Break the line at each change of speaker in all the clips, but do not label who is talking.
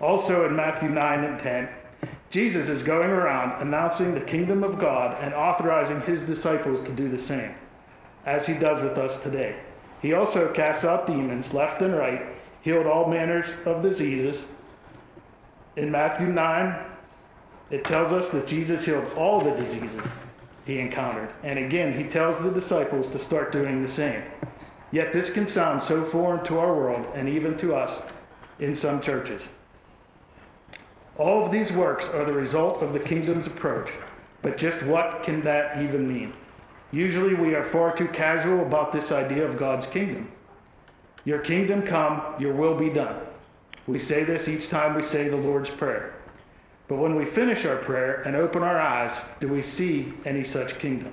Also in Matthew 9 and 10, Jesus is going around announcing the kingdom of God and authorizing his disciples to do the same, as he does with us today. He also casts out demons left and right, healed all manners of diseases. In Matthew 9, it tells us that Jesus healed all the diseases he encountered. And again, he tells the disciples to start doing the same. Yet this can sound so foreign to our world and even to us in some churches. All of these works are the result of the kingdom's approach, but just what can that even mean? Usually we are far too casual about this idea of God's kingdom. Your kingdom come, your will be done. We say this each time we say the Lord's Prayer. But when we finish our prayer and open our eyes, do we see any such kingdom?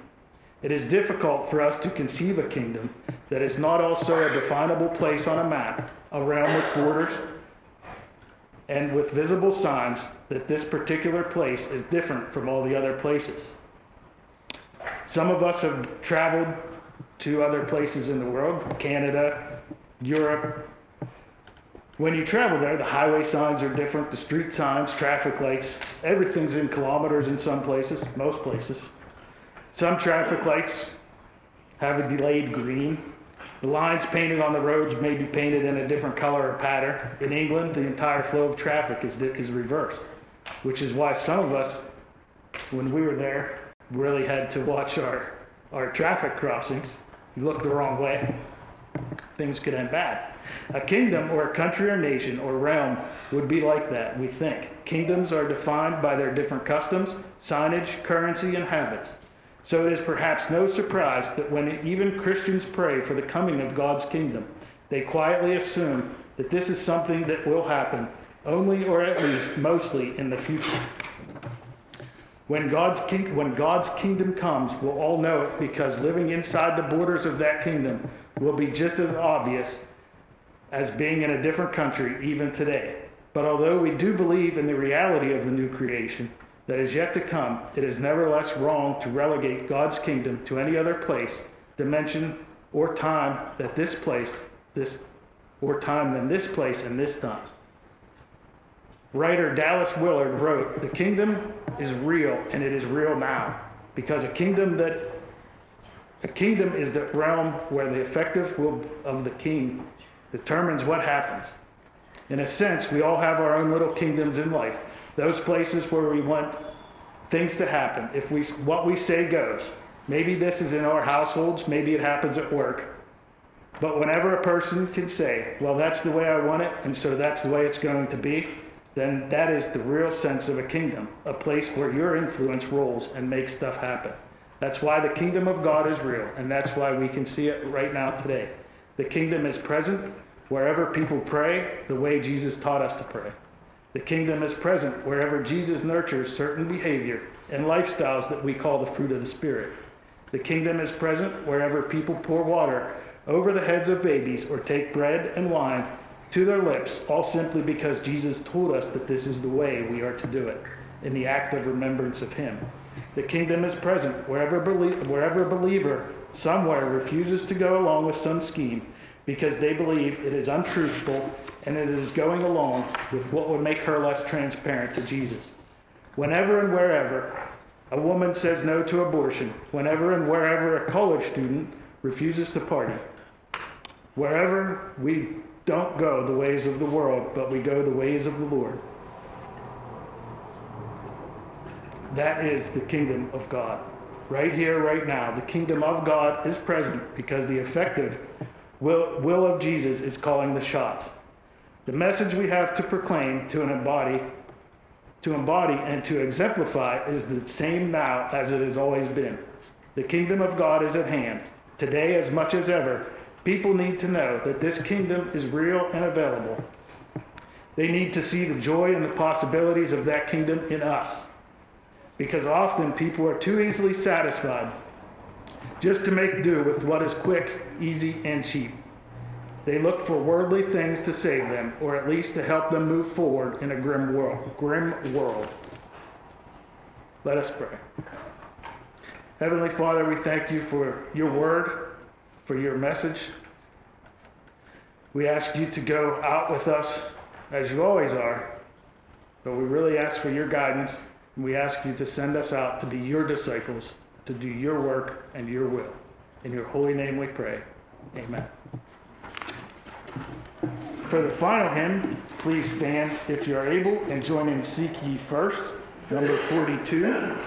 It is difficult for us to conceive a kingdom that is not also a definable place on a map, a realm with borders, and with visible signs that this particular place is different from all the other places. Some of us have traveled to other places in the world, Canada, Europe. When you travel there, the highway signs are different, the street signs, traffic lights, everything's in kilometers in some places, most places. Some traffic lights have a delayed green. The lines painted on the roads may be painted in a different color or pattern. In England, the entire flow of traffic is, is reversed, which is why some of us, when we were there, really had to watch our, our traffic crossings. You look the wrong way, things could end bad. A kingdom or a country or nation or realm would be like that, we think. Kingdoms are defined by their different customs, signage, currency, and habits. So it is perhaps no surprise that when even Christians pray for the coming of God's kingdom, they quietly assume that this is something that will happen only or at least mostly in the future. When God's, king, when God's kingdom comes, we'll all know it because living inside the borders of that kingdom will be just as obvious as being in a different country even today. But although we do believe in the reality of the new creation that is yet to come, it is nevertheless wrong to relegate God's kingdom to any other place, dimension, or time that this place, this or time than this place and this time. Writer Dallas Willard wrote, The kingdom is real and it is real now. Because a kingdom that a kingdom is the realm where the effective will of the king determines what happens. In a sense, we all have our own little kingdoms in life. Those places where we want things to happen. If we what we say goes. Maybe this is in our households, maybe it happens at work. But whenever a person can say, well, that's the way I want it, and so that's the way it's going to be, then that is the real sense of a kingdom, a place where your influence rolls and makes stuff happen. That's why the kingdom of God is real, and that's why we can see it right now today. The kingdom is present wherever people pray the way Jesus taught us to pray. The kingdom is present wherever Jesus nurtures certain behavior and lifestyles that we call the fruit of the Spirit. The kingdom is present wherever people pour water over the heads of babies or take bread and wine to their lips, all simply because Jesus told us that this is the way we are to do it, in the act of remembrance of Him. The kingdom is present wherever, belie- wherever a believer somewhere refuses to go along with some scheme because they believe it is untruthful and it is going along with what would make her less transparent to Jesus. Whenever and wherever a woman says no to abortion, whenever and wherever a college student refuses to party, wherever we don't go the ways of the world, but we go the ways of the Lord. That is the kingdom of God. Right here, right now, the kingdom of God is present because the effective will, will of Jesus is calling the shots. The message we have to proclaim, to embody, to embody and to exemplify is the same now as it has always been. The kingdom of God is at hand. Today, as much as ever, people need to know that this kingdom is real and available. They need to see the joy and the possibilities of that kingdom in us. Because often people are too easily satisfied just to make do with what is quick, easy, and cheap. They look for worldly things to save them, or at least to help them move forward in a grim world. Grim world. Let us pray. Heavenly Father, we thank you for your word, for your message. We ask you to go out with us, as you always are, But we really ask for your guidance, and we ask you to send us out to be your disciples, to do your work and your will. In your holy name we pray. Amen. For the final hymn, please stand if you are able and join in Seek Ye First, number 42.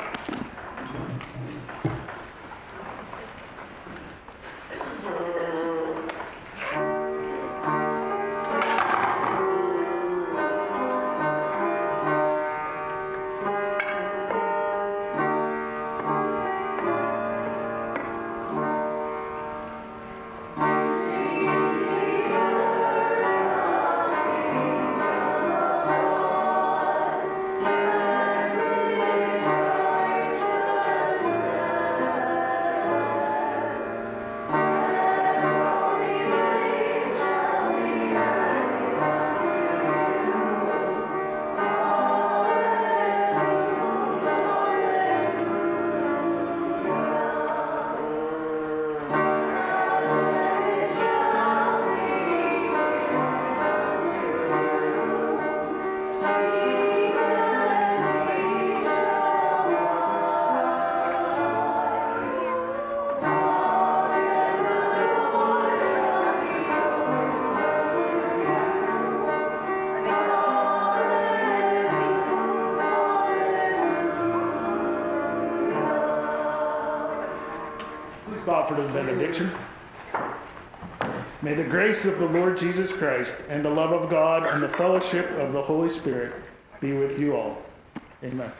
For the benediction. May the grace of the Lord Jesus Christ and the love of God and the fellowship of the Holy Spirit be with you all. Amen.